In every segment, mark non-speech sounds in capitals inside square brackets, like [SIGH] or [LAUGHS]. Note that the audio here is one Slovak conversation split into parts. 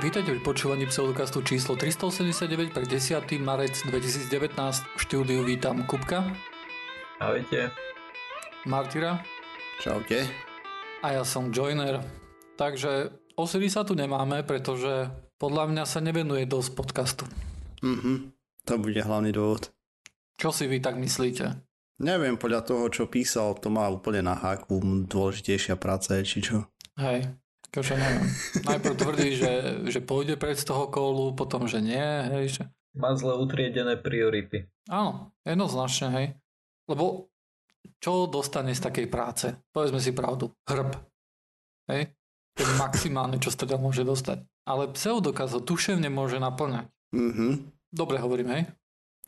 Vítajte pri počúvaní pseudokastu číslo 389 pre 10. marec 2019. V štúdiu vítam Kupka. Ahojte. Martyra. Čaute. A ja som Joiner. Takže Osiry sa tu nemáme, pretože podľa mňa sa nevenuje dosť podcastu. Mhm, to bude hlavný dôvod. Čo si vy tak myslíte? Neviem, podľa toho, čo písal, to má úplne na háku dôležitejšia práca, či čo. Hej, akože neviem. Najprv tvrdí, že, že pôjde pred z toho kolu, potom, že nie, hej. Že... Má zle utriedené priority. Áno, jednoznačne, hej. Lebo čo dostane z takej práce? Povedzme si pravdu. Hrb. Hej? To je maximálne, čo sa teda môže dostať. Ale pseudokaz ho tuševne môže naplňať. Mhm. Dobre hovorím, hej?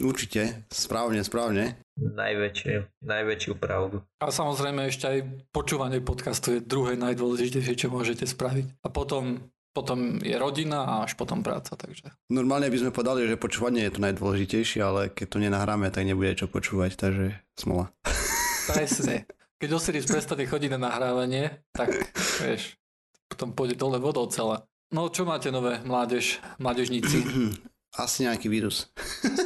Určite, správne, správne. Najväčšiu, najväčšiu pravdu. A samozrejme ešte aj počúvanie podcastu je druhé najdôležitejšie, čo môžete spraviť. A potom, potom je rodina a až potom práca. Takže. Normálne by sme povedali, že počúvanie je to najdôležitejšie, ale keď to nenahráme, tak nebude čo počúvať, takže smola. [LAUGHS] Presne. Keď Osiris prestane chodiť na nahrávanie, tak vieš, potom pôjde dole vodou celé. No čo máte nové, mládež, mládežníci? [CLEARS THROAT] Asi nejaký vírus. [LAUGHS]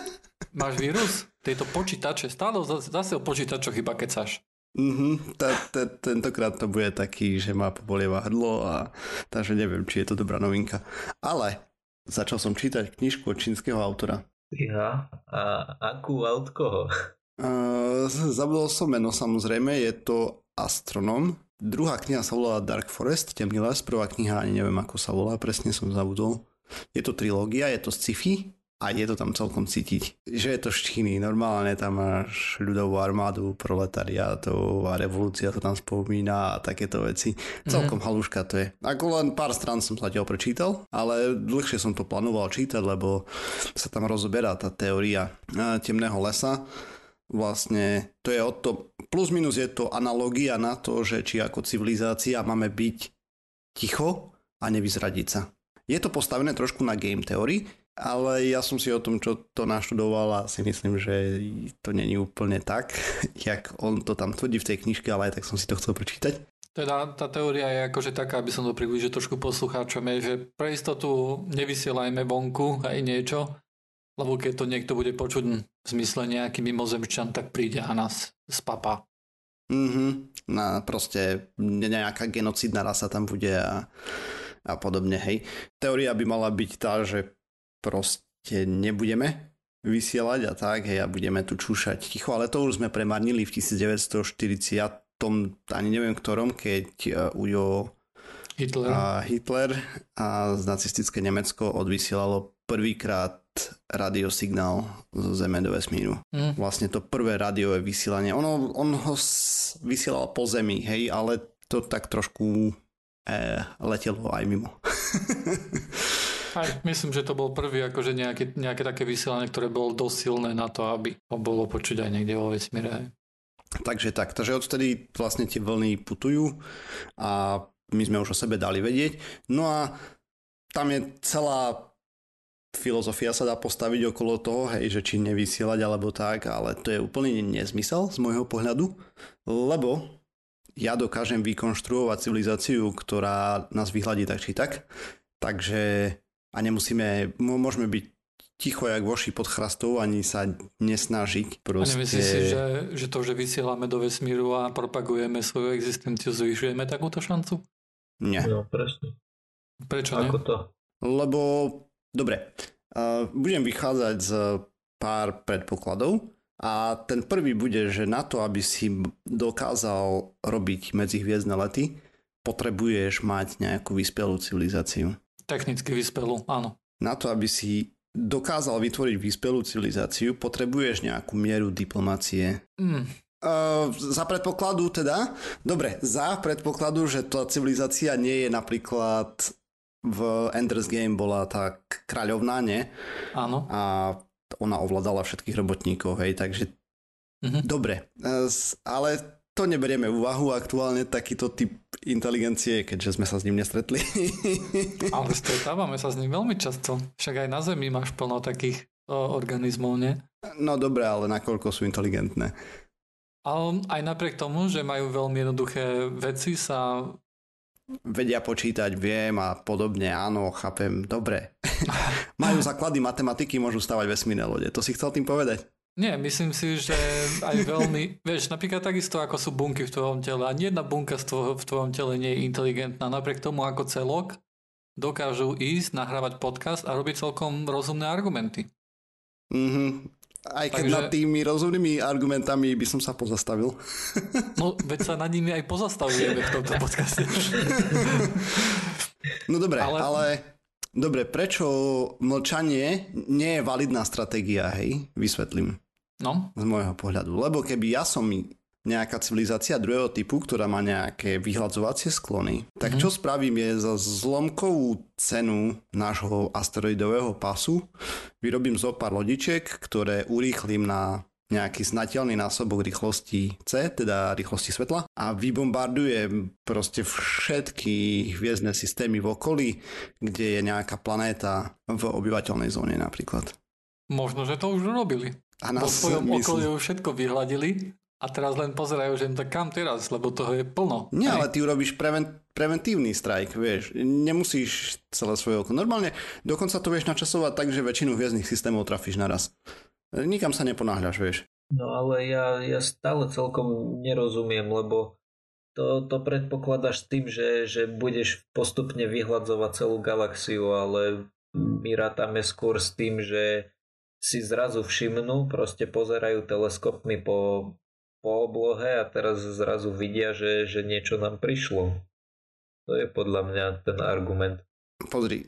Máš vírus? Tieto počítače, stále zase o počítačoch iba kecaš. Mhm, ta, ta, tentokrát to bude taký, že ma pobolieva hrdlo a takže neviem, či je to dobrá novinka. Ale začal som čítať knižku od čínskeho autora. Ja, a akú a od koho? Uh, zabudol som meno samozrejme, je to Astronom. Druhá kniha sa volá Dark Forest, Temný les, prvá kniha ani neviem ako sa volá, presne som zabudol. Je to trilógia, je to sci-fi, a je to tam celkom cítiť, že je to štíny. Normálne tam máš ľudovú armádu, proletariátov a revolúcia to tam spomína a takéto veci. Mm-hmm. Celkom halúška to je. Ako len pár strán som zatiaľ prečítal, ale dlhšie som to plánoval čítať, lebo sa tam rozoberá tá teória temného lesa. Vlastne to je o to, plus minus je to analogia na to, že či ako civilizácia máme byť ticho a nevyzradiť sa. Je to postavené trošku na game teórii, ale ja som si o tom, čo to naštudoval a si myslím, že to není úplne tak, [LAUGHS] jak on to tam tvrdí v tej knižke, ale aj tak som si to chcel prečítať. Teda tá teória je akože taká, aby som to približil trošku poslucháčom, je, že pre istotu nevysielajme vonku aj niečo, lebo keď to niekto bude počuť v zmysle nejaký mimozemšťan, tak príde a nás spapa. Mhm, na proste nejaká genocidná rasa tam bude a, a podobne, hej. Teória by mala byť tá, že proste nebudeme vysielať a tak, hej, a budeme tu čúšať ticho, ale to už sme premarnili v 1940 ani neviem ktorom, keď uh, Ujo Hitler. A Hitler a z nacistické Nemecko odvysielalo prvýkrát radiosignál zo Zeme do vesmíru. Mm. Vlastne to prvé rádiové vysielanie. Ono, on ho vysielal po Zemi, hej, ale to tak trošku eh, letelo aj mimo. [LAUGHS] Aj, myslím, že to bol prvý akože nejaké, nejaké také vysielanie, ktoré bolo dosť silné na to, aby ho bolo počuť aj niekde vo vesmíre. Takže tak, takže odtedy vlastne tie vlny putujú a my sme už o sebe dali vedieť. No a tam je celá filozofia sa dá postaviť okolo toho, hej, že či nevysielať alebo tak, ale to je úplný nezmysel z môjho pohľadu, lebo ja dokážem vykonštruovať civilizáciu, ktorá nás vyhľadí tak či tak, takže a nemusíme, môžeme byť ticho jak voši pod chrastou, ani sa nesnažiť. Proste... A nemyslíš si, že, že to, že vysielame do vesmíru a propagujeme svoju existenciu, zvyšujeme takúto šancu? Nie. No, presne. Prečo Ako nie? to? Lebo, dobre, uh, budem vychádzať z pár predpokladov a ten prvý bude, že na to, aby si dokázal robiť medzihviezdne lety, potrebuješ mať nejakú vyspelú civilizáciu. Technicky vyspelú, áno. Na to, aby si dokázal vytvoriť vyspelú civilizáciu, potrebuješ nejakú mieru diplomácie. Mm. Uh, za predpokladu teda, dobre, za predpokladu, že tá civilizácia nie je napríklad v Ender's Game bola tá kráľovná, nie? Áno. A ona ovládala všetkých robotníkov, hej, takže Mhm. dobre, uh, ale to neberieme v úvahu aktuálne takýto typ inteligencie, keďže sme sa s ním nestretli. [LAUGHS] Ale stretávame sa s ním veľmi často. Však aj na Zemi máš plno takých o, organizmov, nie? no dobre, ale nakoľko sú inteligentné. Ale aj napriek tomu, že majú veľmi jednoduché veci, sa vedia počítať, viem a podobne, áno, chápem, dobre. [LAUGHS] Majú základy matematiky, môžu stavať vesmírne lode. To si chcel tým povedať? Nie, myslím si, že aj veľmi, vieš, napríklad takisto ako sú bunky v tvojom tele. Ani jedna bunka v tvojom tele nie je inteligentná. Napriek tomu ako celok dokážu ísť, nahrávať podcast a robiť celkom rozumné argumenty. Mhm. Aj keď Takže... nad tými rozumnými argumentami by som sa pozastavil. [LAUGHS] No, veď sa nad nimi aj pozastavujeme v tomto podcaste. No dobre, ale... ale dobre, prečo mlčanie nie je validná stratégia, hej? Vysvetlím. No. Z môjho pohľadu. Lebo keby ja som nejaká civilizácia druhého typu, ktorá má nejaké vyhľadzovacie sklony, tak mm-hmm. čo spravím je za zlomkovú cenu nášho asteroidového pasu vyrobím zo pár lodičiek, ktoré urýchlim na nejaký znateľný násobok rýchlosti C, teda rýchlosti svetla a vybombardujem proste všetky hviezdne systémy v okolí, kde je nejaká planéta v obyvateľnej zóne napríklad. Možno, že to už urobili. A nás, po svojom myslím... okolí už všetko vyhľadili a teraz len pozerajú, že tak kam teraz, lebo toho je plno. Nie, ale ty urobíš preven- preventívny strajk, vieš. Nemusíš celé svoje oko. Normálne, dokonca to vieš načasovať tak, že väčšinu hviezdnych systémov trafíš naraz. Nikam sa neponáhľaš, vieš. No ale ja, ja stále celkom nerozumiem, lebo to, to predpokladaš tým, že, že budeš postupne vyhľadzovať celú galaxiu, ale my rátame skôr s tým, že si zrazu všimnú, proste pozerajú teleskopmi po, po oblohe a teraz zrazu vidia, že, že niečo nám prišlo. To je podľa mňa ten argument. Pozri,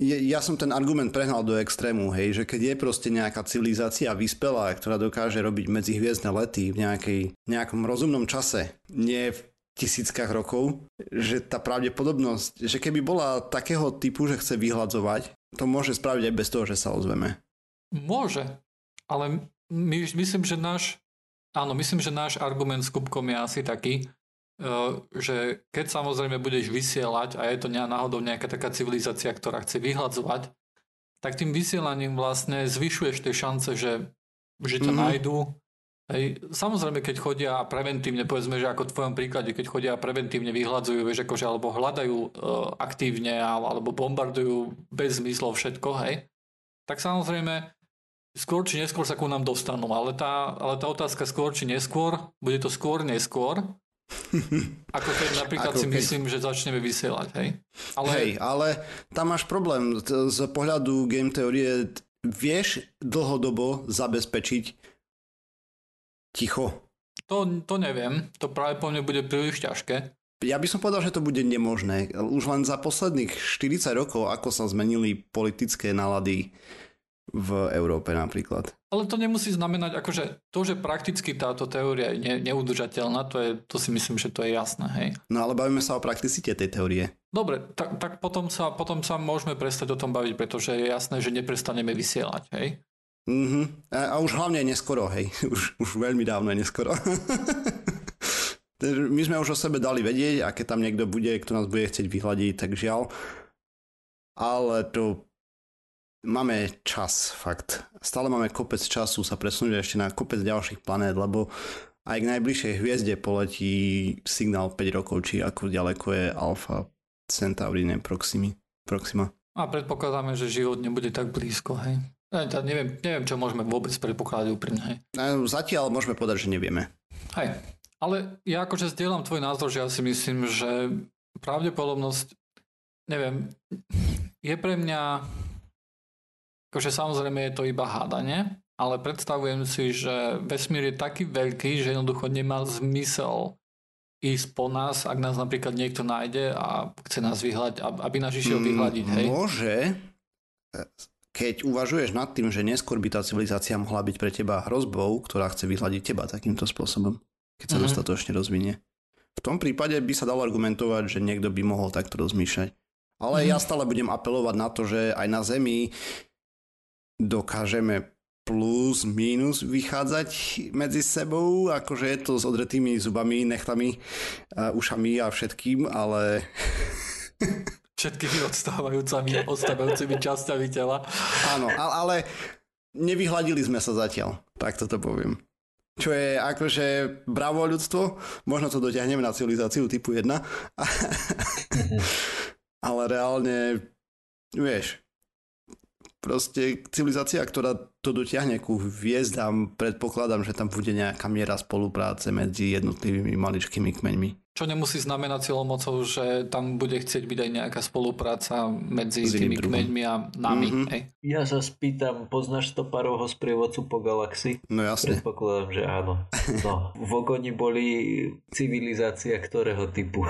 ja som ten argument prehnal do extrému, hej, že keď je proste nejaká civilizácia vyspelá, ktorá dokáže robiť medzihviezdne lety v nejakej, nejakom rozumnom čase, nie v tisíckach rokov, že tá pravdepodobnosť, že keby bola takého typu, že chce vyhľadzovať, to môže spraviť aj bez toho, že sa ozveme. Môže, ale my, myslím, že náš Áno, myslím, že náš argument s Kubkom je asi taký, eh, že keď samozrejme budeš vysielať a je to náhodou nejaká taká civilizácia, ktorá chce vyhľadzovať, tak tým vysielaním vlastne zvyšuješ tie šance, že, že ťa mm-hmm. nájdú. Hej. Samozrejme, keď chodia preventívne, povedzme, že ako v tvojom príklade, keď chodia preventívne vyhľadzujú, vieš, akože, alebo hľadajú uh, aktívne, alebo bombardujú bez zmyslov všetko, hej, tak samozrejme skôr či neskôr sa ku nám dostanú, ale tá, ale tá otázka skôr či neskôr, bude to skôr neskôr, [LAUGHS] ako keď napríklad ako si keď... myslím, že začneme vysielať, hej? Ale... Hej, ale tam máš problém z pohľadu game teórie, vieš dlhodobo zabezpečiť ticho. To, to neviem, to práve po mne bude príliš ťažké. Ja by som povedal, že to bude nemožné. Už len za posledných 40 rokov, ako sa zmenili politické nálady v Európe napríklad. Ale to nemusí znamenať, akože to, že prakticky táto teória je ne, neudržateľná, to, je, to si myslím, že to je jasné, hej. No ale bavíme sa o prakticite tej teórie. Dobre, tak, tak potom, sa, potom sa môžeme prestať o tom baviť, pretože je jasné, že neprestaneme vysielať, hej. Mhm. A, a už hlavne neskoro, hej. [LAUGHS] Už, už veľmi dávno neskoro. [LAUGHS] My sme už o sebe dali vedieť a keď tam niekto bude, kto nás bude chcieť vyhľadiť, tak žiaľ. Ale to máme čas, fakt. Stále máme kopec času sa presunúť ešte na kopec ďalších planét, lebo aj k najbližšej hviezde poletí signál 5 rokov, či ako ďaleko je Alfa Centauri, ne Proximi, Proxima. A predpokladáme, že život nebude tak blízko, hej? Ja, neviem, neviem, čo môžeme vôbec predpokladať úprimne, hej? Zatiaľ môžeme povedať, že nevieme. Hej, ale ja akože zdieľam tvoj názor, že ja si myslím, že pravdepodobnosť, neviem, je pre mňa Akože samozrejme je to iba hádanie, ale predstavujem si, že vesmír je taký veľký, že jednoducho nemá zmysel ísť po nás, ak nás napríklad niekto nájde a chce nás vyhľať, aby nás išiel mm, vyhľadiť. Hej? Môže, keď uvažuješ nad tým, že neskôr by tá civilizácia mohla byť pre teba hrozbou, ktorá chce vyhľadiť teba takýmto spôsobom, keď sa mm-hmm. dostatočne rozvinie. V tom prípade by sa dalo argumentovať, že niekto by mohol takto rozmýšľať. Ale mm-hmm. ja stále budem apelovať na to, že aj na Zemi dokážeme plus, minus vychádzať medzi sebou, akože je to s odretými zubami, nechtami, ušami a všetkým, ale... [LAUGHS] Všetkými odstávajúcimi, odstávajúcimi časťami tela. Áno, ale nevyhľadili sme sa zatiaľ, tak toto poviem. čo je akože bravo ľudstvo, možno to dotiahneme na civilizáciu typu 1, [LAUGHS] ale reálne, vieš, proste civilizácia, ktorá to dotiahne ku hviezdám, predpokladám, že tam bude nejaká miera spolupráce medzi jednotlivými maličkými kmeňmi. Čo nemusí znamenať silou mocou, že tam bude chcieť byť aj nejaká spolupráca medzi S tými kmeňmi a nami. Mm-hmm. Hej. Ja sa spýtam, poznáš stoparovho sprievodcu po galaxii? No jasne. Predpokladám, že áno. No, v Ogoni boli civilizácia ktorého typu?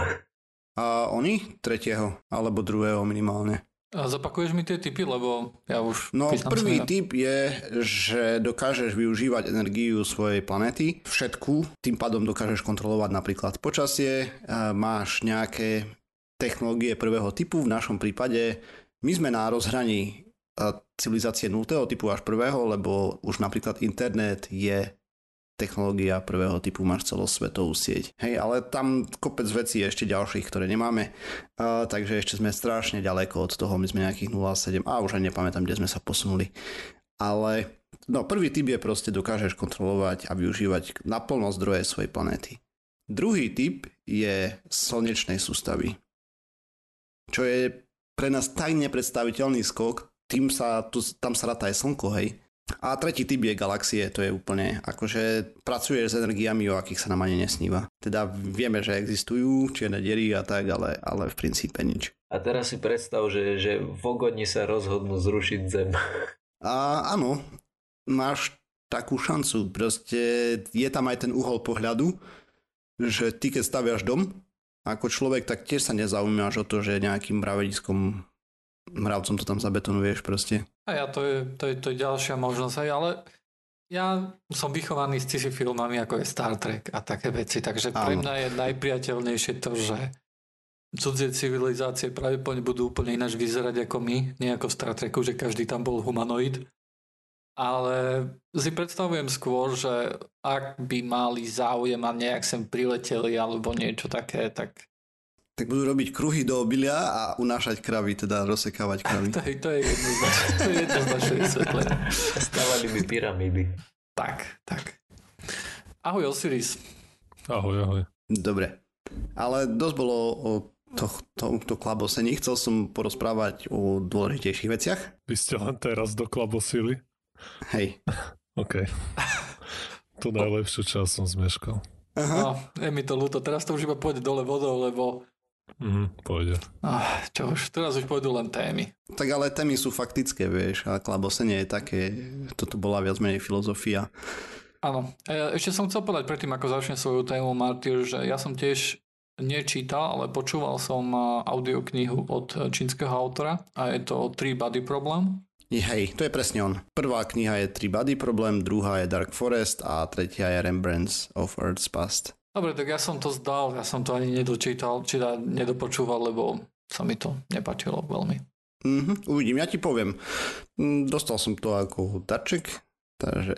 A oni? Tretieho, alebo druhého minimálne. A zapakuješ mi tie typy, lebo ja už... No prvý sa... typ je, že dokážeš využívať energiu svojej planety, všetku, tým pádom dokážeš kontrolovať napríklad počasie, máš nejaké technológie prvého typu, v našom prípade my sme na rozhraní civilizácie 0. typu až prvého, lebo už napríklad internet je technológia prvého typu, máš celosvetovú sieť. Hej, ale tam kopec vecí ešte ďalších, ktoré nemáme, uh, takže ešte sme strašne ďaleko od toho, my sme nejakých 0,7 a už ani nepamätám, kde sme sa posunuli. Ale no, prvý typ je proste dokážeš kontrolovať a využívať naplno zdroje svojej planéty. Druhý typ je slnečnej sústavy, čo je pre nás tak nepredstaviteľný skok, tým sa, tu, tam sa ráta aj slnko, hej. A tretí typ je galaxie, to je úplne, akože pracuješ s energiami, o akých sa nám ani nesníva. Teda vieme, že existujú čierne diery a tak, ale, ale v princípe nič. A teraz si predstav, že, že v Ogoni sa rozhodnú zrušiť Zem. A áno, máš takú šancu. Proste je tam aj ten uhol pohľadu, že ty keď staviaš dom, ako človek, tak tiež sa nezaujímaš o to, že nejakým mravediskom mravcom to tam zabetonuješ proste. A ja to je, to je, to je ďalšia možnosť, aj, ale ja som vychovaný s sci filmami ako je Star Trek a také veci, takže pre mňa je najpriateľnejšie to, že cudzie civilizácie pravdepodobne budú úplne ináč vyzerať ako my, nie ako v Star Treku, že každý tam bol humanoid. Ale si predstavujem skôr, že ak by mali záujem a nejak sem prileteli alebo niečo také, tak tak budú robiť kruhy do obilia a unášať kravy, teda rozsekávať kravy. [LAUGHS] To je, to je jednoznačné, to je jednoznačné vysvetlenie. Stavali by pyramídy. Tak, tak. Ahoj Osiris. Ahoj, ahoj. Dobre. Ale dosť bolo o to, to, to klabosení. Chcel som porozprávať o dôležitejších veciach. Vy ste len teraz doklabosili? Hej. OK. To najlepšiu čas som zmeškal. Aha. No, je mi to ľúto. Teraz to už iba pôjde dole vodou, lebo Mm, pôjde. Ah, čo už, teraz už pôjdu len témy. Tak ale témy sú faktické, vieš, a klabosenie je také, toto bola viac menej filozofia. Áno, e, ešte som chcel povedať predtým, ako začnem svoju tému, Martyr, že ja som tiež nečítal, ale počúval som audioknihu od čínskeho autora a je to Three Body Problem. Hej, to je presne on. Prvá kniha je Three Body Problem, druhá je Dark Forest a tretia je Rembrandts of Earth's Past. Dobre, tak ja som to zdal, ja som to ani nedočítal, či da, nedopočúval, lebo sa mi to nepačilo veľmi. Mm-hmm, uvidím, ja ti poviem. Mm, dostal som to ako darček, takže...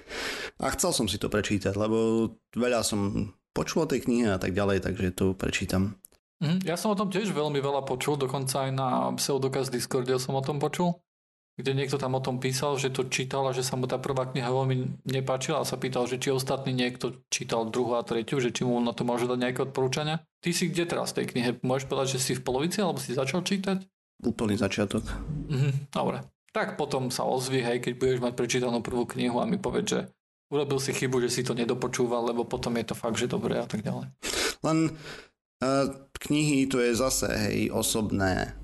[LAUGHS] a chcel som si to prečítať, lebo veľa som počul o tej knihe a tak ďalej, takže to prečítam. Mm, ja som o tom tiež veľmi veľa počul, dokonca aj na Pseudokaz Discorde som o tom počul kde niekto tam o tom písal, že to čítal a že sa mu tá prvá kniha veľmi nepáčila a sa pýtal, že či ostatný niekto čítal druhú a tretiu, že či mu na to môže dať nejaké odporúčania. Ty si kde teraz v tej knihe? Môžeš povedať, že si v polovici alebo si začal čítať? Úplný začiatok. Mhm, dobre. Tak potom sa ozvi, hej, keď budeš mať prečítanú prvú knihu a mi povedz, že urobil si chybu, že si to nedopočúval, lebo potom je to fakt, že dobré a tak ďalej. Len uh, knihy to je zase, hej, osobné.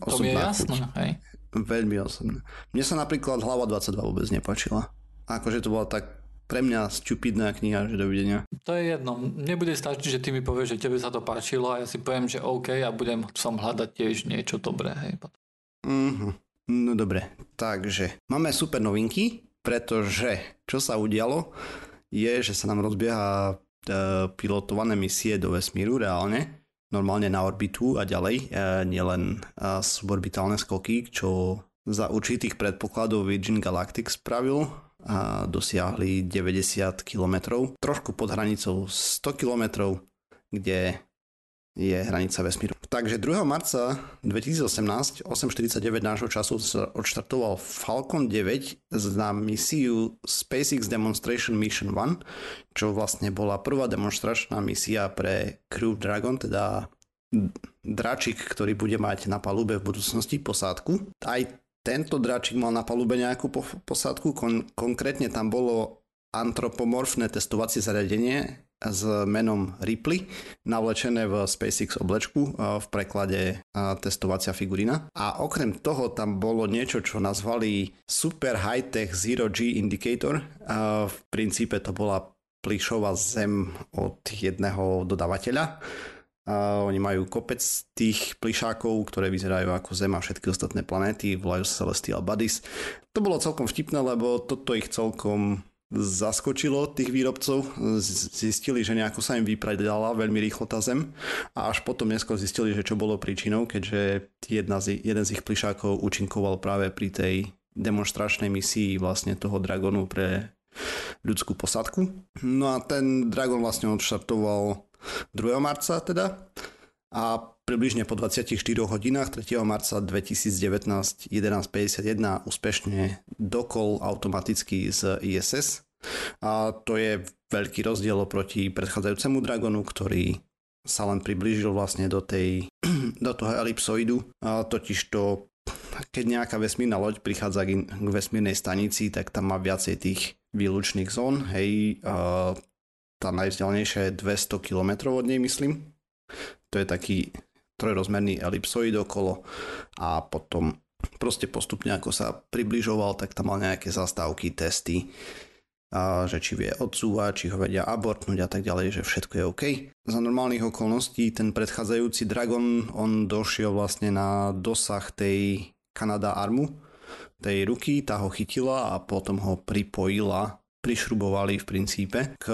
To je jasné, hej. Veľmi osobné. Mne sa napríklad hlava 22 vôbec nepačila. Akože to bola tak pre mňa stupidná kniha, že dovidenia. To je jedno. Nebude stačiť, že ty mi povieš, že tebe sa to páčilo a ja si poviem, že OK a budem som hľadať tiež niečo dobré. Hej. Mm-hmm. No dobre, takže máme super novinky, pretože čo sa udialo je, že sa nám rozbieha e, pilotované misie do vesmíru reálne normálne na orbitu a ďalej, e, nielen e, suborbitálne skoky, čo za určitých predpokladov Virgin Galactic spravil a dosiahli 90 km, trošku pod hranicou 100 km, kde je hranica vesmíru. Takže 2. marca 2018, 8.49 nášho času sa odštartoval Falcon 9 na misiu SpaceX Demonstration Mission 1, čo vlastne bola prvá demonstračná misia pre Crew Dragon, teda dračik, ktorý bude mať na palube v budúcnosti posádku. Aj tento dračik mal na palube nejakú posádku, kon- konkrétne tam bolo antropomorfné testovacie zariadenie, s menom Ripley, navlečené v SpaceX oblečku v preklade testovacia figurina. A okrem toho tam bolo niečo, čo nazvali Super High Tech Zero G Indicator. V princípe to bola plišová zem od jedného dodávateľa. Oni majú kopec tých plišákov, ktoré vyzerajú ako Zem a všetky ostatné planéty, volajú sa Celestial Buddies. To bolo celkom vtipné, lebo toto ich celkom zaskočilo tých výrobcov, zistili, že nejako sa im vypredala veľmi rýchlo tá zem a až potom neskôr zistili, že čo bolo príčinou, keďže jedna z, jeden z ich plišákov účinkoval práve pri tej demonstračnej misii vlastne toho Dragonu pre ľudskú posadku. No a ten Dragon vlastne odštartoval 2. marca teda a približne po 24 hodinách 3. marca 2019 11.51 úspešne dokol automaticky z ISS. A to je veľký rozdiel oproti predchádzajúcemu Dragonu, ktorý sa len priblížil vlastne do, tej, [CLEARS THROAT] do toho elipsoidu. A totiž to, keď nejaká vesmírna loď prichádza k, vesmírnej stanici, tak tam má viacej tých výlučných zón. Hej, a tá najvzdialnejšia je 200 km od nej, myslím. To je taký trojrozmerný elipsoid okolo a potom proste postupne ako sa približoval, tak tam mal nejaké zastávky, testy, a že či vie odsúvať, či ho vedia abortnúť a tak ďalej, že všetko je OK. Za normálnych okolností ten predchádzajúci Dragon, on došiel vlastne na dosah tej Kanada Armu, tej ruky, tá ho chytila a potom ho pripojila, prišrubovali v princípe k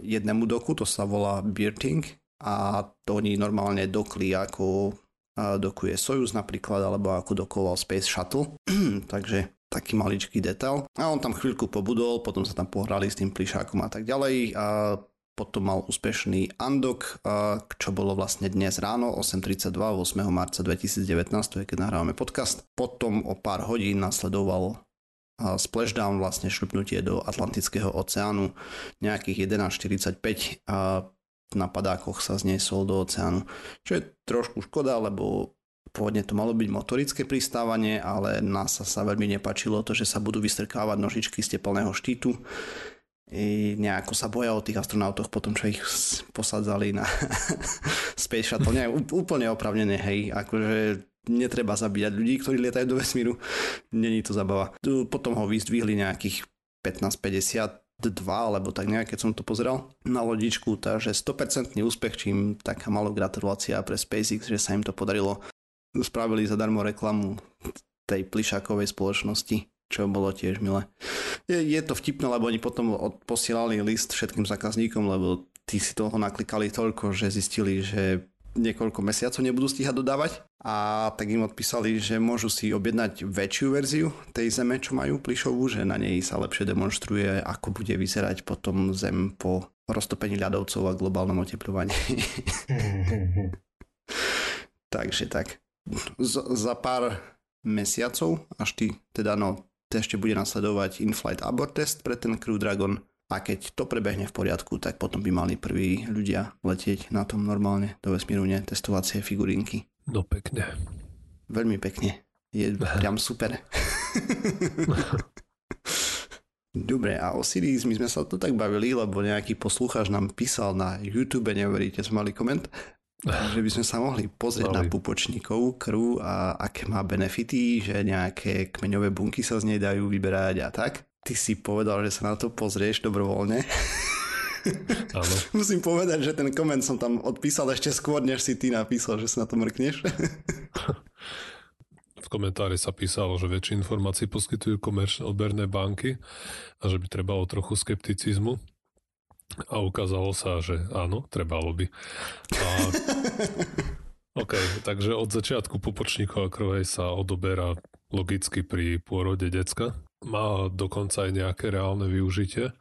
jednému doku, to sa volá Bearting a to oni normálne dokli ako dokuje Soyuz napríklad, alebo ako dokoval Space Shuttle. [CLEARS THROAT] Takže taký maličký detail. A on tam chvíľku pobudol, potom sa tam pohrali s tým plišákom a tak ďalej a potom mal úspešný Andok, čo bolo vlastne dnes ráno 8.32 8. marca 2019, to je keď nahrávame podcast. Potom o pár hodín nasledoval splashdown, vlastne šľupnutie do Atlantického oceánu nejakých 11.45 na padákoch sa zniesol do oceánu. Čo je trošku škoda, lebo pôvodne to malo byť motorické pristávanie, ale NASA sa veľmi nepačilo to, že sa budú vystrkávať nožičky z teplného štítu. I nejako sa boja o tých astronautoch potom, čo ich posadzali na [LAUGHS] Space Shuttle. Nie, úplne opravnené, hej, akože netreba zabíjať ľudí, ktorí lietajú do vesmíru. Není to zabava. Potom ho vyzdvihli nejakých 15-50 2 alebo tak nejak, keď som to pozeral na lodičku, takže 100% úspech, čím taká malá gratulácia pre SpaceX, že sa im to podarilo. Spravili zadarmo reklamu tej plišakovej spoločnosti, čo bolo tiež milé. Je, je to vtipné, lebo oni potom posielali list všetkým zákazníkom, lebo tí si toho naklikali toľko, že zistili, že niekoľko mesiacov nebudú stíhať dodávať a tak im odpísali, že môžu si objednať väčšiu verziu tej zeme, čo majú plišovú, že na nej sa lepšie demonstruje, ako bude vyzerať potom zem po roztopení ľadovcov a globálnom oteplovaní. [LAUGHS] Takže tak. Za pár mesiacov, až ty, teda no, ešte bude nasledovať in-flight abort test pre ten Crew Dragon a keď to prebehne v poriadku, tak potom by mali prví ľudia letieť na tom normálne do vesmíru, ne? Testovacie figurinky. No pekne. Veľmi pekne. Je priam super. [LAUGHS] Dobre, a o Sirius my sme sa tu tak bavili, lebo nejaký poslucháč nám písal na YouTube, neveríte, sme mali koment, že by sme sa mohli pozrieť mali. na pupočníkov krv a aké má benefity, že nejaké kmeňové bunky sa z nej dajú vyberať a tak ty si povedal, že sa na to pozrieš dobrovoľne. [LAUGHS] Áno. [LAUGHS] Musím povedať, že ten koment som tam odpísal ešte skôr, než si ty napísal, že sa na to mrkneš. [LAUGHS] v komentári sa písalo, že väčšie informácií poskytujú komerčné odberné banky a že by trebalo trochu skepticizmu. A ukázalo sa, že áno, trebalo by. A... [LAUGHS] OK, takže od začiatku pupočníkov a krvej sa odoberá logicky pri pôrode decka má dokonca aj nejaké reálne využitie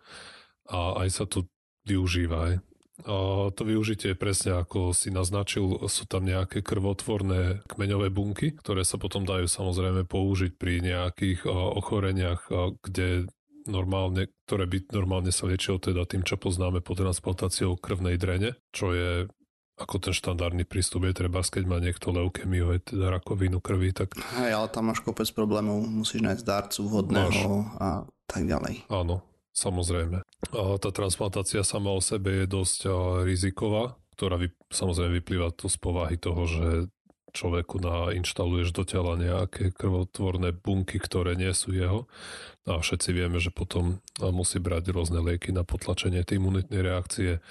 a aj sa tu využíva aj. A to využitie presne ako si naznačil, sú tam nejaké krvotvorné kmeňové bunky, ktoré sa potom dajú samozrejme použiť pri nejakých ochoreniach, kde normálne, ktoré by normálne sa liečilo teda tým, čo poznáme pod transplantáciou krvnej drene, čo je ako ten štandardný prístup je treba, keď má niekto leukemiu, je teda rakovinu krvi, tak... Hej, ale tam máš kopec problémov, musíš nájsť darcu vhodného máš. a tak ďalej. Áno, samozrejme. A tá transplantácia sama o sebe je dosť riziková, ktorá vy, samozrejme vyplýva to z povahy toho, že človeku nainštaluješ do tela nejaké krvotvorné bunky, ktoré nie sú jeho. A všetci vieme, že potom musí brať rôzne lieky na potlačenie tej imunitnej reakcie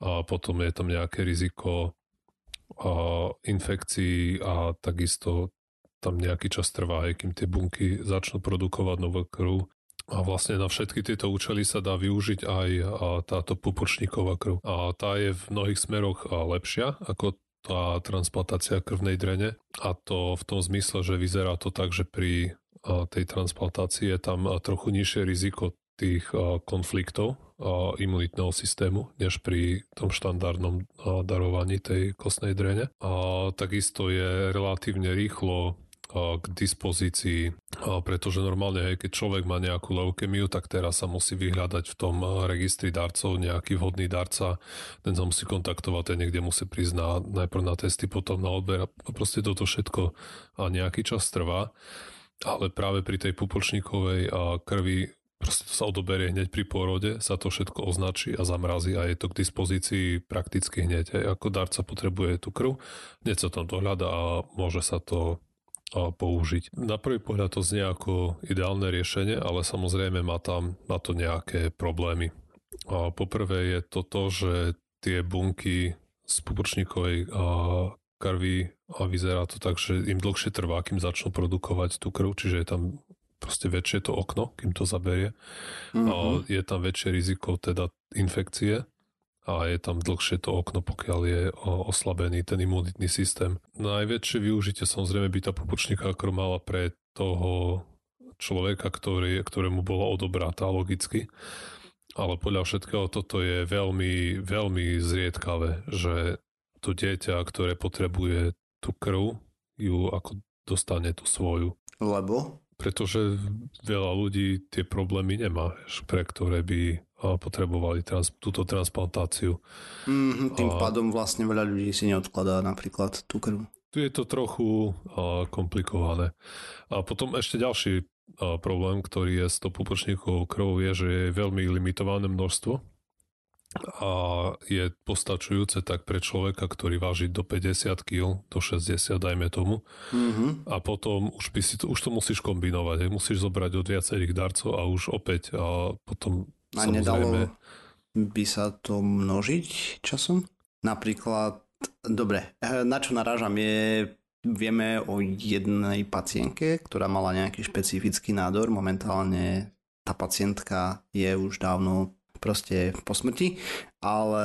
a potom je tam nejaké riziko a infekcií a takisto tam nejaký čas trvá, aj kým tie bunky začnú produkovať novú krv. A vlastne na všetky tieto účely sa dá využiť aj táto pupočníková krv. A tá je v mnohých smeroch lepšia ako tá transplantácia krvnej drene a to v tom zmysle, že vyzerá to tak, že pri tej transplantácii je tam trochu nižšie riziko tých konfliktov imunitného systému, než pri tom štandardnom darovaní tej kostnej drene. A takisto je relatívne rýchlo k dispozícii, pretože normálne, hej, keď človek má nejakú leukemiu, tak teraz sa musí vyhľadať v tom registri darcov nejaký vhodný darca, ten sa musí kontaktovať, ten niekde musí prísť na, najprv na testy, potom na odber a proste toto všetko nejaký čas trvá. Ale práve pri tej pupočníkovej krvi proste to sa odoberie hneď pri pôrode, sa to všetko označí a zamrazí a je to k dispozícii prakticky hneď. Aj ako darca potrebuje tú krv, hneď sa tam to hľada a môže sa to použiť. Na prvý pohľad to znie ako ideálne riešenie, ale samozrejme má tam na to nejaké problémy. Poprvé je to to, že tie bunky z pupočníkovej krvi a vyzerá to tak, že im dlhšie trvá, kým začnú produkovať tú krv, čiže je tam proste väčšie to okno, kým to zaberie. Mm-hmm. Je tam väčšie riziko teda infekcie a je tam dlhšie to okno, pokiaľ je oslabený ten imunitný systém. Najväčšie využitie samozrejme by tá pupočníka krv mala pre toho človeka, ktorý, ktorému bola odobratá logicky. Ale podľa všetkého toto je veľmi, veľmi zriedkavé, že to dieťa, ktoré potrebuje tú krv, ju ako dostane tú svoju. Lebo? Pretože veľa ľudí tie problémy nemá, pre ktoré by potrebovali trans, túto transplantáciu. Mm, tým a, pádom vlastne veľa ľudí si neodkladá napríklad tú krv. Tu je to trochu a, komplikované. A potom ešte ďalší a, problém, ktorý je s tou pupočníkovou krvou, je, že je veľmi limitované množstvo a je postačujúce tak pre človeka, ktorý váži do 50 kg, do 60 dajme tomu. Mm-hmm. A potom už, by si to, už to musíš kombinovať. Musíš zobrať od viacerých darcov a už opäť a potom a samozrejme... by sa to množiť časom? Napríklad, dobre, eh, na čo narážam je, vieme o jednej pacientke, ktorá mala nejaký špecifický nádor. Momentálne tá pacientka je už dávno proste po smrti, ale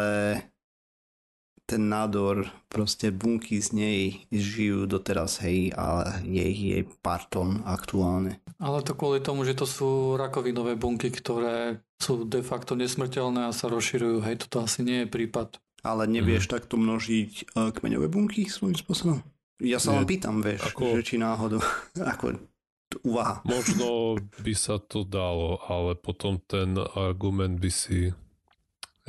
ten nádor, proste bunky z nej žijú doteraz, hej, a je ich jej pár tón aktuálne. Ale to kvôli tomu, že to sú rakovinové bunky, ktoré sú de facto nesmrteľné a sa rozširujú, hej, toto asi nie je prípad. Ale nevieš mm. takto množiť uh, kmeňové bunky svojím spôsobom? Ja sa len pýtam, vieš, ako... že či náhodou, [LAUGHS] ako úvaha. Možno by sa to dalo, ale potom ten argument by si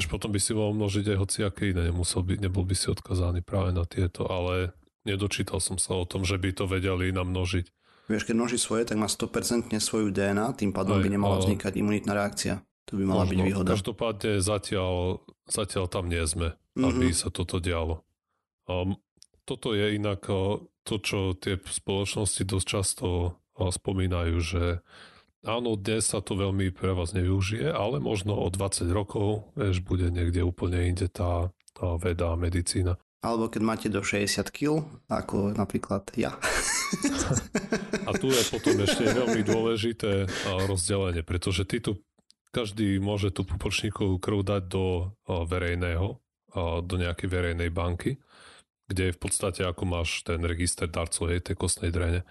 až potom by si mohol množiť aj hociaké iné, nemusel by, nebol by si odkazaný práve na tieto, ale nedočítal som sa o tom, že by to vedeli namnožiť. Vieš, keď množí svoje, tak má 100% svoju DNA, tým pádom aj, by nemala ale... vznikať imunitná reakcia. To by mala možno, byť výhoda. Každopádne zatiaľ, zatiaľ tam nie sme, mm-hmm. aby sa toto dialo. Um, toto je inak to, čo tie spoločnosti dosť často spomínajú, že áno, dnes sa to veľmi pre vás nevyužije, ale možno o 20 rokov vieš, bude niekde úplne inde tá, tá veda a medicína. Alebo keď máte do 60 kg, ako napríklad ja. [LAUGHS] A tu je potom ešte veľmi dôležité rozdelenie, pretože ty tu, každý môže tú pupočníkovú krv dať do verejného, do nejakej verejnej banky, kde je v podstate ako máš ten register darcov, tej kostnej drene,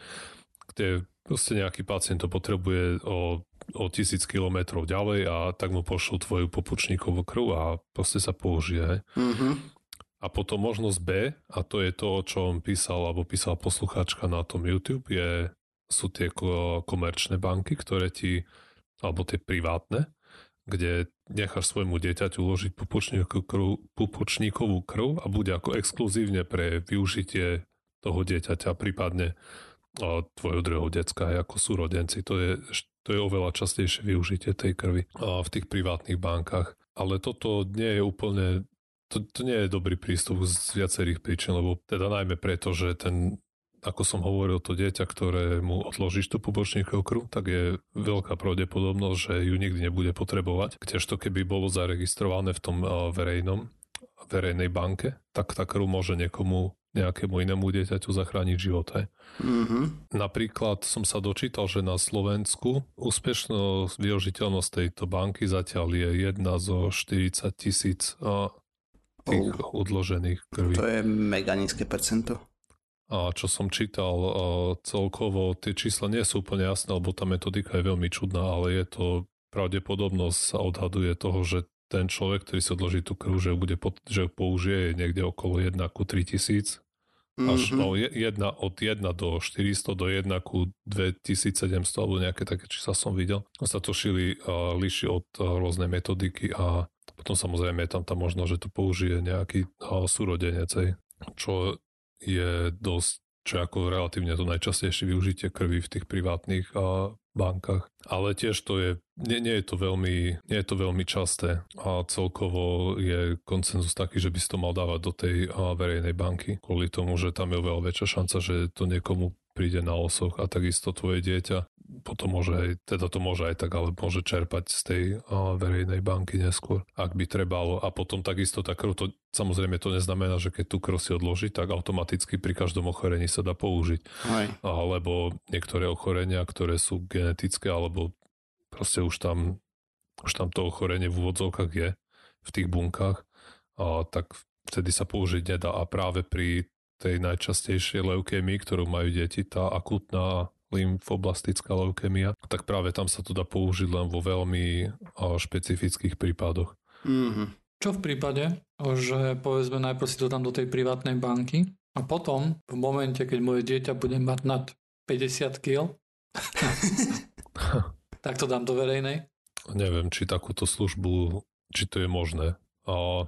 kde proste nejaký pacient to potrebuje o o tisíc kilometrov ďalej a tak mu pošlú tvoju popučníkovú krv a proste sa použije. Mm-hmm. A potom možnosť B, a to je to, o čom písal, alebo písala poslucháčka na tom YouTube, je, sú tie komerčné banky, ktoré ti, alebo tie privátne, kde necháš svojmu dieťaťu uložiť pupučníkovú krv, pupučníkovú krv a bude ako exkluzívne pre využitie toho dieťaťa, prípadne tvojho druhého decka, ako sú rodenci. To je, to je oveľa častejšie využitie tej krvi v tých privátnych bankách. Ale toto nie je úplne to, to nie je dobrý prístup z viacerých príčin, lebo teda najmä preto, že ten, ako som hovoril, to dieťa, ktoré mu odložíš tú pupočníkovú krv, tak je veľká pravdepodobnosť, že ju nikdy nebude potrebovať. Kdežto keby bolo zaregistrované v tom verejnom, verejnej banke, tak tá krv môže niekomu nejakému inému dieťaťu zachrániť život. Mm-hmm. Napríklad som sa dočítal, že na Slovensku úspešnosť využiteľnosť tejto banky zatiaľ je jedna zo 40 tisíc tých oh. odložených krví. To je mega nízke percento. A čo som čítal, celkovo tie čísla nie sú úplne jasné, lebo tá metodika je veľmi čudná, ale je to pravdepodobnosť sa odhaduje toho, že ten človek, ktorý si odloží tú krv, že, bude, že použije niekde okolo 1 ku 3000 až mm-hmm. no, jedna, od 1 do 400 do 1 ku 2700 alebo nejaké také čísla som videl. Sa to šili uh, líši od uh, rôznej metodiky a potom samozrejme je tam tá možnosť, že to použije nejaký súrodenec, čo je dosť, čo je ako relatívne to najčastejšie využitie krvi v tých privátnych bankách. Ale tiež to je, nie, nie, je to veľmi, nie je to veľmi časté a celkovo je koncenzus taký, že by si to mal dávať do tej verejnej banky, kvôli tomu, že tam je oveľa väčšia šanca, že to niekomu príde na osoch a takisto tvoje dieťa potom môže aj, teda to môže aj tak, ale môže čerpať z tej uh, verejnej banky neskôr, ak by trebalo. A potom takisto tá krv, to, samozrejme to neznamená, že keď tú krv si odloží, tak automaticky pri každom ochorení sa dá použiť. Aj. Alebo niektoré ochorenia, ktoré sú genetické, alebo proste už tam, už tam to ochorenie v úvodzovkách je v tých bunkách, a tak vtedy sa použiť nedá. A práve pri tej najčastejšej leukémii, ktorú majú deti, tá akutná lymfoblastická leukemia, tak práve tam sa to dá použiť len vo veľmi špecifických prípadoch. Mm-hmm. Čo v prípade, že povedzme najprv si to dám do tej privátnej banky a potom v momente, keď moje dieťa bude mať nad 50 kg, [LAUGHS] tak to dám do verejnej? Neviem, či takúto službu, či to je možné. A,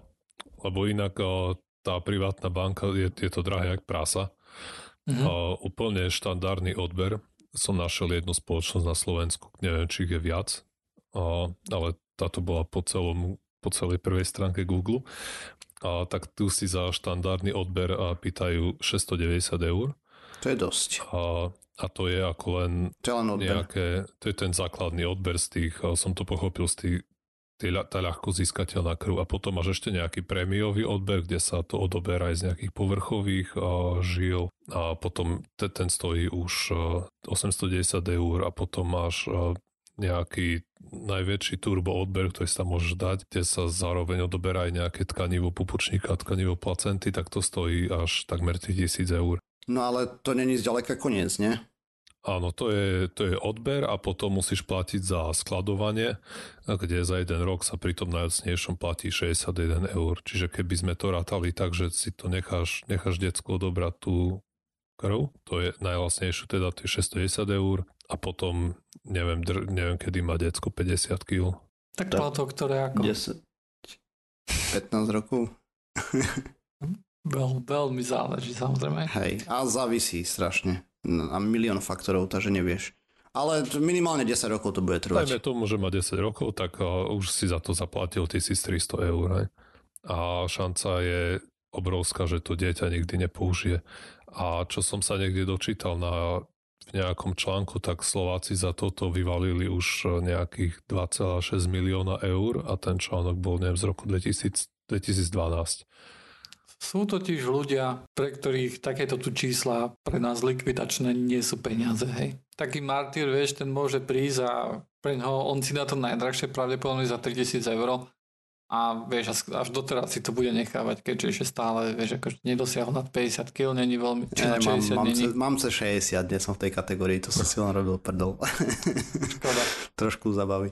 lebo inak a, tá privátna banka, je, je to drahé jak prasa. Mm-hmm. A, úplne štandardný odber som našiel jednu spoločnosť na Slovensku, neviem, či ich je viac, a, ale táto bola po, celom, po celej prvej stránke Google. A tak tu si za štandardný odber a pýtajú 690 eur. To je dosť. A, a to je ako len, to je len odber. nejaké, to je ten základný odber z tých, som to pochopil z tých, tá ľahko získateľná krv a potom máš ešte nejaký prémiový odber, kde sa to odoberá aj z nejakých povrchových žil a potom te, ten stojí už uh, 810 eur a potom máš nejaký najväčší turbo odber, ktorý sa môžeš dať, kde sa zároveň odoberá aj nejaké tkanivo pupučníka, tkanivo placenty, tak to stojí až takmer 3000 eur. No ale to není zďaleka koniec, nie? Áno, to je, to je odber a potom musíš platiť za skladovanie, kde za jeden rok sa pri tom najlacnejšom platí 61 eur. Čiže keby sme to rátali tak, že si to necháš, necháš decku odobrať tú krv, to je najlacnejšie, teda to je 610 eur a potom neviem, dr, neviem kedy má decko 50 kg. Tak to, to ktoré ako? 10, 15 rokov. [LAUGHS] Veľ, veľmi záleží samozrejme. Hej, a závisí strašne a milión faktorov, takže nevieš. Ale minimálne 10 rokov to bude trvať. Dajme tomu, že má 10 rokov, tak uh, už si za to zaplatil 1300 eur. Ne? A šanca je obrovská, že to dieťa nikdy nepoužije. A čo som sa niekde dočítal na v nejakom článku, tak Slováci za toto vyvalili už nejakých 2,6 milióna eur a ten článok bol neviem, z roku 2000, 2012. Sú totiž ľudia, pre ktorých takéto tu čísla pre nás likvidačné nie sú peniaze, hej. Taký martýr, vieš, ten môže prísť a pre ňoho on si na to najdrahšie pravdepodobne za 3000 eur a vieš, až doteraz si to bude nechávať, keďže ešte stále, vieš, ako nedosiahol nad 50 kg, není veľmi, či ja, mám, 60 mám, není. mám ce 60, dnes som v tej kategórii, to som si len robil prdol. Škoda. [LAUGHS] Trošku zabaví.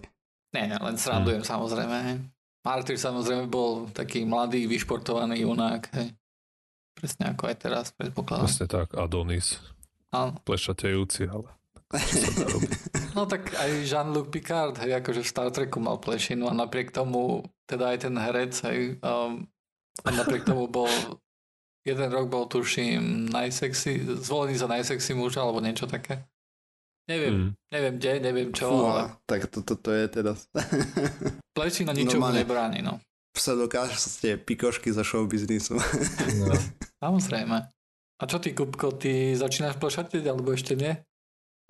Nie, len srandujem hmm. samozrejme. Hej. Martyr samozrejme bol taký mladý, vyšportovaný junák. Hej. Presne ako aj teraz, predpokladám. Presne tak, Adonis. Áno. Plešatejúci, ale [LAUGHS] No tak aj Jean-Luc Picard, hej, akože v Star Treku mal plešinu a napriek tomu, teda aj ten herec, hej, um, a napriek tomu bol, jeden rok bol tuším najsexy, zvolený za najsexy muž alebo niečo také. Neviem, mm. neviem kde, neviem čo, Fú, ale... Tak toto to, to je teda... [LAUGHS] Plešina ničomu Normálne. nebráni, no. Sa dokážete pikošky za show biznisu. No. [LAUGHS] Samozrejme. A čo ty, Kupko, ty začínaš plešatiť, alebo ešte nie?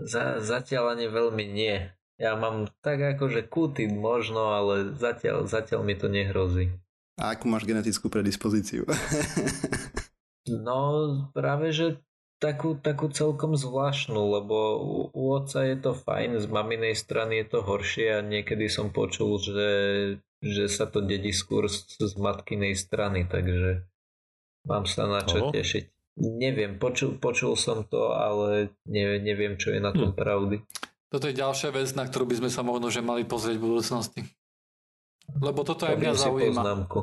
Za, zatiaľ ani veľmi nie. Ja mám tak akože kúty možno, ale zatiaľ, zatiaľ mi to nehrozí. A akú máš genetickú predispozíciu? [LAUGHS] no práve, že takú, takú celkom zvláštnu, lebo u, u otca je to fajn, z maminej strany je to horšie a niekedy som počul, že, že sa to dedí skôr z, z matkinej strany, takže mám sa na čo tešiť. Neviem, počul, počul som to, ale neviem, neviem, čo je na tom hm. pravdy. Toto je ďalšia vec, na ktorú by sme sa možno že mali pozrieť v budúcnosti. Lebo toto aj mňa zaujíma. Poznámku.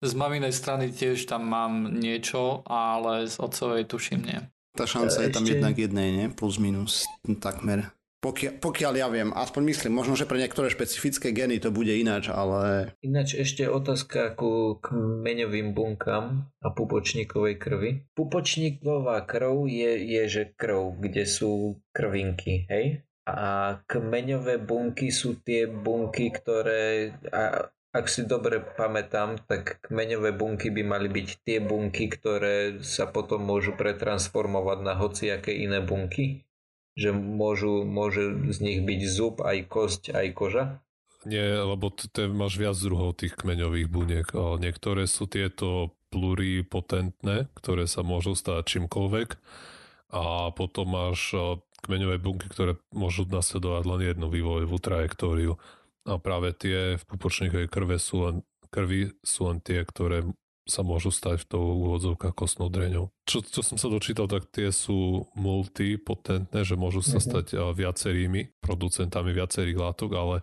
Z maminej strany tiež tam mám niečo, ale z otcovej tuším nie. Tá šanca je tam jednak jednej, nie? Plus minus takmer. Pokiaľ, pokiaľ ja viem, aspoň myslím, možno, že pre niektoré špecifické geny to bude ináč, ale... Ináč ešte otázka ku kmeňovým bunkám a pupočníkovej krvi. Pupočníková krv je, je že krv, kde sú krvinky, hej? A kmeňové bunky sú tie bunky, ktoré... A, ak si dobre pamätám, tak kmeňové bunky by mali byť tie bunky, ktoré sa potom môžu pretransformovať na hociaké iné bunky že môžu, môže z nich byť zub, aj kosť, aj koža? Nie, lebo t- máš viac druhov tých kmeňových buniek. Niektoré sú tieto pluripotentné, ktoré sa môžu stať čímkoľvek a potom máš kmeňové bunky, ktoré môžu nasledovať len jednu vývojovú trajektóriu. A práve tie v pupočníkovej krve sú len, krvi sú len tie, ktoré sa môžu stať v tou úvodzovkách kostnou dreňou. Čo, čo som sa dočítal, tak tie sú multipotentné, že môžu sa mm-hmm. stať viacerými producentami viacerých látok, ale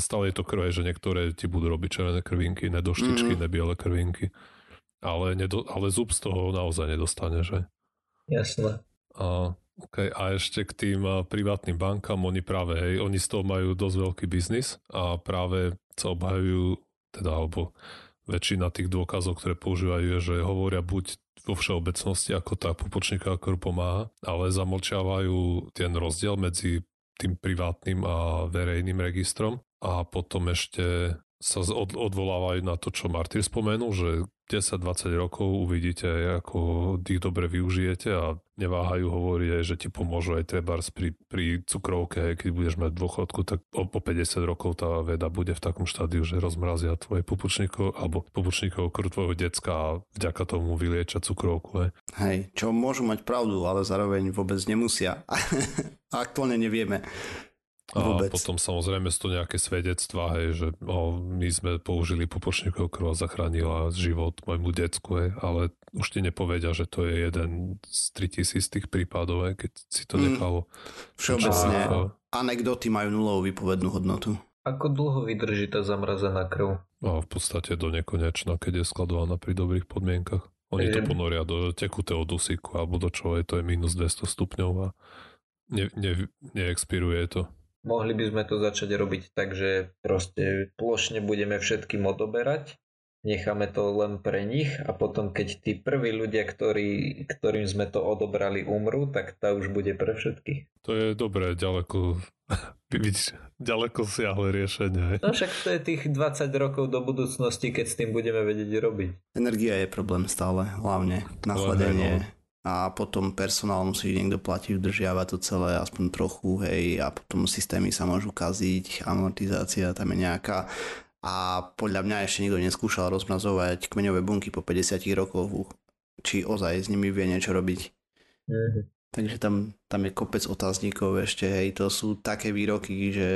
stále je to krve, že niektoré ti budú robiť červené krvinky, nedoštičky, mm-hmm. nebiele krvinky. Ale, nedo, ale zub z toho naozaj nedostane, že? Jasné. A, okay. a ešte k tým privátnym bankám, oni práve, hej, oni z toho majú dosť veľký biznis a práve sa obhajujú, teda alebo väčšina tých dôkazov, ktoré používajú, je, že hovoria buď vo všeobecnosti, ako tá pupočníka ktorú pomáha, ale zamlčiavajú ten rozdiel medzi tým privátnym a verejným registrom a potom ešte sa odvolávajú na to, čo Martyr spomenul, že 10-20 rokov uvidíte, ako ich dobre využijete a neváhajú hovoriť že ti pomôžu aj treba pri, pri cukrovke, keď budeš mať dôchodku, tak o, po 50 rokov tá veda bude v takom štádiu, že rozmrazia tvoje pupučníkov alebo pupučníkov okru tvojho decka a vďaka tomu vyliečia cukrovku. Hej. hej, čo môžu mať pravdu, ale zároveň vôbec nemusia. [LAUGHS] Aktuálne nevieme. Vôbec. A potom samozrejme sú to nejaké svedectvá, hej, že o, my sme použili pupočníkov krv a zachránila život môjmu decku, hej, ale už ti nepovedia, že to je jeden z 3000 tých prípadov, hej, keď si to mm. nechalo. Všeobecne a... anekdoty majú nulovú výpovednú hodnotu. Ako dlho vydrží tá zamrazená krv? A v podstate do nekonečna, keď je skladovaná pri dobrých podmienkach. Oni to ponoria do tekutého dusíku alebo do čoho je to je minus 200 stupňov a ne, ne, neexpiruje to mohli by sme to začať robiť tak, že proste plošne budeme všetkým odoberať, necháme to len pre nich a potom keď tí prví ľudia, ktorí, ktorým sme to odobrali, umrú, tak tá už bude pre všetkých. To je dobré, ďaleko, [LAUGHS] ďaleko siahle riešenie. No však to je tých 20 rokov do budúcnosti, keď s tým budeme vedieť robiť. Energia je problém stále, hlavne nachladenie. No a potom personál musí niekto platiť, udržiavať to celé aspoň trochu, hej, a potom systémy sa môžu kaziť, amortizácia tam je nejaká a podľa mňa ešte nikto neskúšal rozmrazovať kmeňové bunky po 50 rokoch, či ozaj s nimi vie niečo robiť. Mm-hmm. Takže tam, tam je kopec otáznikov ešte, hej, to sú také výroky, že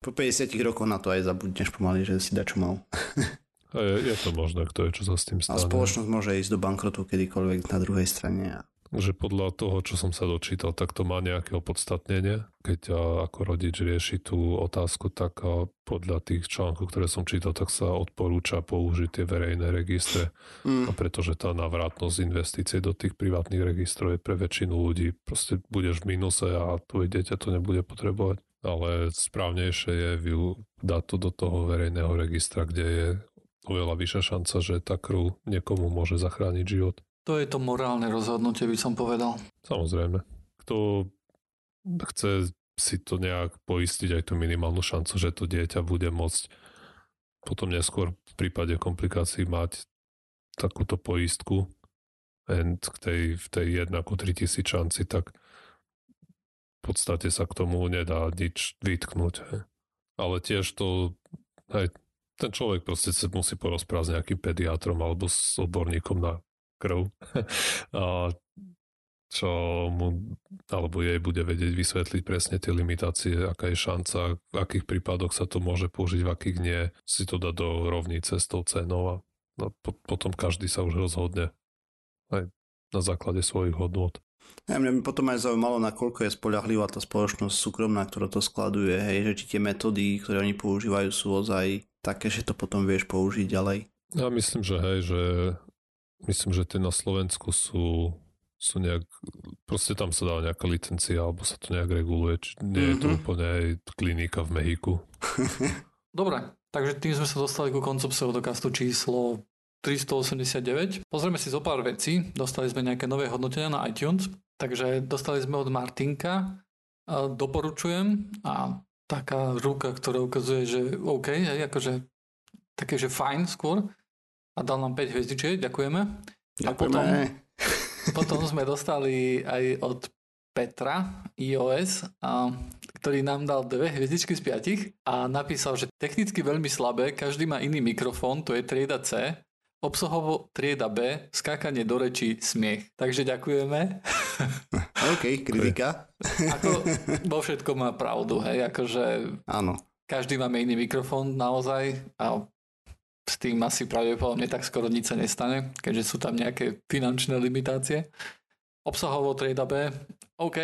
po 50 rokoch na to aj zabudneš pomaly, že si dačo mal. [LAUGHS] A je, je to možné, kto je, čo sa s tým A stane. spoločnosť môže ísť do bankrotu kedykoľvek na druhej strane. Že podľa toho, čo som sa dočítal, tak to má nejaké opodstatnenie. Keď a, ako rodič rieši tú otázku, tak a, podľa tých článkov, ktoré som čítal, tak sa odporúča použiť tie verejné registre. Mm. A pretože tá navratnosť investície do tých privátnych registrov je pre väčšinu ľudí, proste budeš v minuse a tvoje dieťa to nebude potrebovať. Ale správnejšie je dať to do toho verejného registra, kde je oveľa vyššia šanca, že tá krv niekomu môže zachrániť život. To je to morálne rozhodnutie, by som povedal. Samozrejme. Kto chce si to nejak poistiť aj tú minimálnu šancu, že to dieťa bude môcť potom neskôr v prípade komplikácií mať takúto poistku and k tej, v tej 1 ku 3000 šanci, tak v podstate sa k tomu nedá nič vytknúť. Ale tiež to, hej, ten človek proste sa musí porozprávať s nejakým pediatrom alebo s odborníkom na krv. [LAUGHS] A čo mu alebo jej bude vedieť vysvetliť presne tie limitácie, aká je šanca, v akých prípadoch sa to môže použiť, v akých nie, si to dá do rovnice s tou cenou a no, po, potom každý sa už rozhodne aj na základe svojich hodnôt. Ja, mňa by potom aj zaujímalo, nakoľko je spolahlivá tá spoločnosť súkromná, ktorá to skladuje, hej, že či tie metódy, ktoré oni používajú, sú ozaj také, že to potom vieš použiť ďalej. Ja myslím, že hej, že myslím, že tie na Slovensku sú sú nejak, proste tam sa dá nejaká licencia, alebo sa to nejak reguluje, či nie je to Mhm. úplne aj klinika v Mehiku. [LAUGHS] Dobre, takže tým sme sa dostali ku koncu pseudokastu číslo 389. Pozrieme si zo pár vecí. Dostali sme nejaké nové hodnotenia na iTunes, takže dostali sme od Martinka. A doporučujem a taká ruka, ktorá ukazuje, že OK, hej, akože také, že fajn skôr. A dal nám 5 hviezdičiek, ďakujeme. A potom, potom sme dostali aj od Petra iOS, a, ktorý nám dal dve hviezdičky z piatich a napísal, že technicky veľmi slabé, každý má iný mikrofón, to je trieda C, obsahovo trieda B, skákanie do rečí, smiech. Takže ďakujeme. [LAUGHS] OK, kritika. [LAUGHS] Ako vo všetkom má pravdu, hej, akože Áno. každý máme iný mikrofón naozaj a s tým asi pravdepodobne tak skoro nič sa nestane, keďže sú tam nejaké finančné limitácie. Obsahovo trieda B, OK.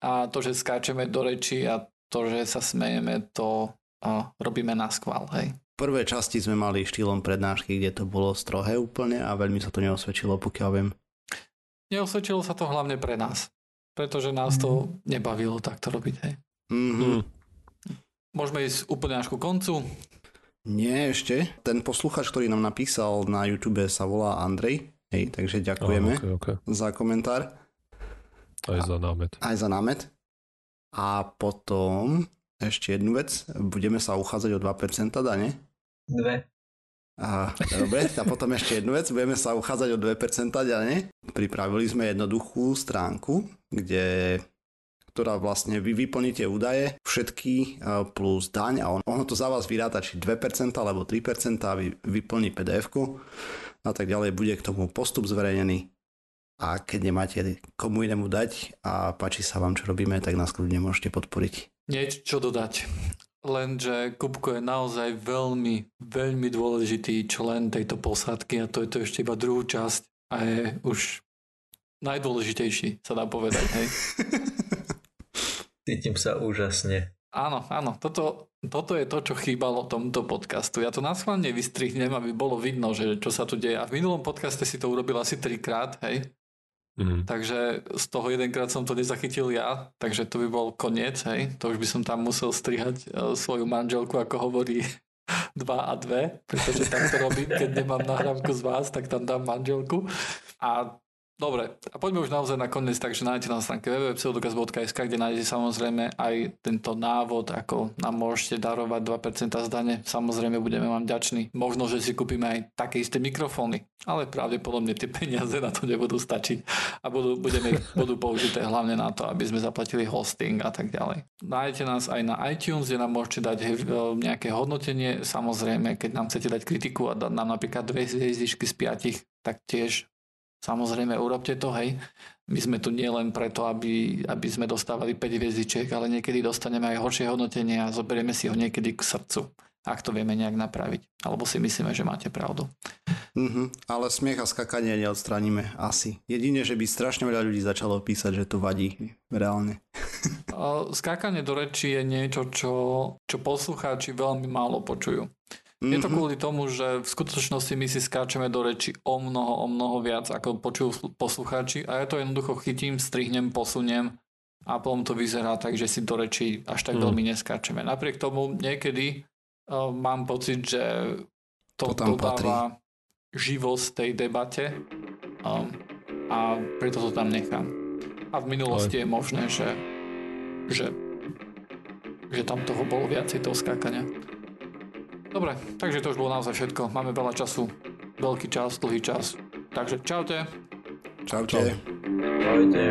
A to, že skáčeme do reči a to, že sa smejeme, to a robíme na skval, hej. V prvej časti sme mali štýlom prednášky, kde to bolo strohé úplne a veľmi sa to neosvedčilo, pokiaľ viem. Neosvedčilo sa to hlavne pre nás, pretože nás to nebavilo takto robiť, hej. Mhm. Môžeme ísť úplne až ku koncu. Nie ešte. Ten posluchač, ktorý nám napísal na YouTube sa volá Andrej. Hej, takže ďakujeme Áno, okay, okay. za komentár. Aj za námet. Aj za námet. A potom ešte jednu vec. Budeme sa uchádzať o 2% dane. Dve. A, dobre, a potom ešte jednu vec. Budeme sa uchádzať o 2% dane. Pripravili sme jednoduchú stránku, kde ktorá vlastne vy vyplníte údaje, všetky e, plus daň a on, ono to za vás vyráta či 2% alebo 3% a vy, vyplní pdf a tak ďalej. Bude k tomu postup zverejnený a keď nemáte komu inému dať a páči sa vám, čo robíme, tak nás kľudne môžete podporiť. Niečo čo dodať. Lenže Kupko je naozaj veľmi, veľmi dôležitý člen tejto posádky a to je to ešte iba druhú časť a je už najdôležitejší, sa dá povedať. Hej. [LAUGHS] Cítim sa úžasne. Áno, áno, toto, toto je to, čo chýbalo tomuto podcastu. Ja to následne vystrihnem, aby bolo vidno, že čo sa tu deje. A v minulom podcaste si to urobil asi trikrát, hej. Mm. Takže z toho jedenkrát som to nezachytil ja, takže to by bol koniec, hej. To už by som tam musel strihať e, svoju manželku, ako hovorí [LAUGHS] 2 a 2, pretože tak to robím, keď nemám nahrávku z vás, tak tam dám manželku. A dobre, a poďme už naozaj na koniec, takže nájdete na stránke www.pseudokaz.sk, kde nájdete samozrejme aj tento návod, ako nám môžete darovať 2% zdane. Samozrejme budeme vám ďační. Možno, že si kúpime aj také isté mikrofóny, ale pravdepodobne tie peniaze na to nebudú stačiť a budú, budeme, budú použité hlavne na to, aby sme zaplatili hosting a tak ďalej. Nájdete nás aj na iTunes, kde nám môžete dať eh, nejaké hodnotenie. Samozrejme, keď nám chcete dať kritiku a dať nám napríklad dve hviezdičky z piatich, tak tiež Samozrejme, urobte to, hej. My sme tu nie len preto, aby, aby sme dostávali 5 hviezdičiek, ale niekedy dostaneme aj horšie hodnotenie a zoberieme si ho niekedy k srdcu. ak to vieme nejak napraviť. Alebo si myslíme, že máte pravdu. Mm-hmm, ale smiech a skakanie neodstraníme asi. Jedine, že by strašne veľa ľudí začalo písať, že to vadí reálne. [LAUGHS] Skákanie do reči je niečo, čo, čo poslucháči veľmi málo počujú. Mm-hmm. Je to mhm. kvôli tomu, že v skutočnosti my si skáčeme do reči o mnoho, o mnoho viac, ako počujú poslucháči a ja to jednoducho chytím, strihnem, posuniem a potom to vyzerá tak, že si do reči až tak mm. veľmi neskáčeme. Napriek tomu niekedy uh, mám pocit, že to, to dodáva patrí. živosť tej debate um, a preto to tam nechám. A v minulosti Ale... je možné, že, že, že tam toho bolo viacej toho skákania. Dobre, takže to už bolo naozaj všetko. Máme veľa času, veľký čas, dlhý čas. Takže čaute. Čaute. Čaute.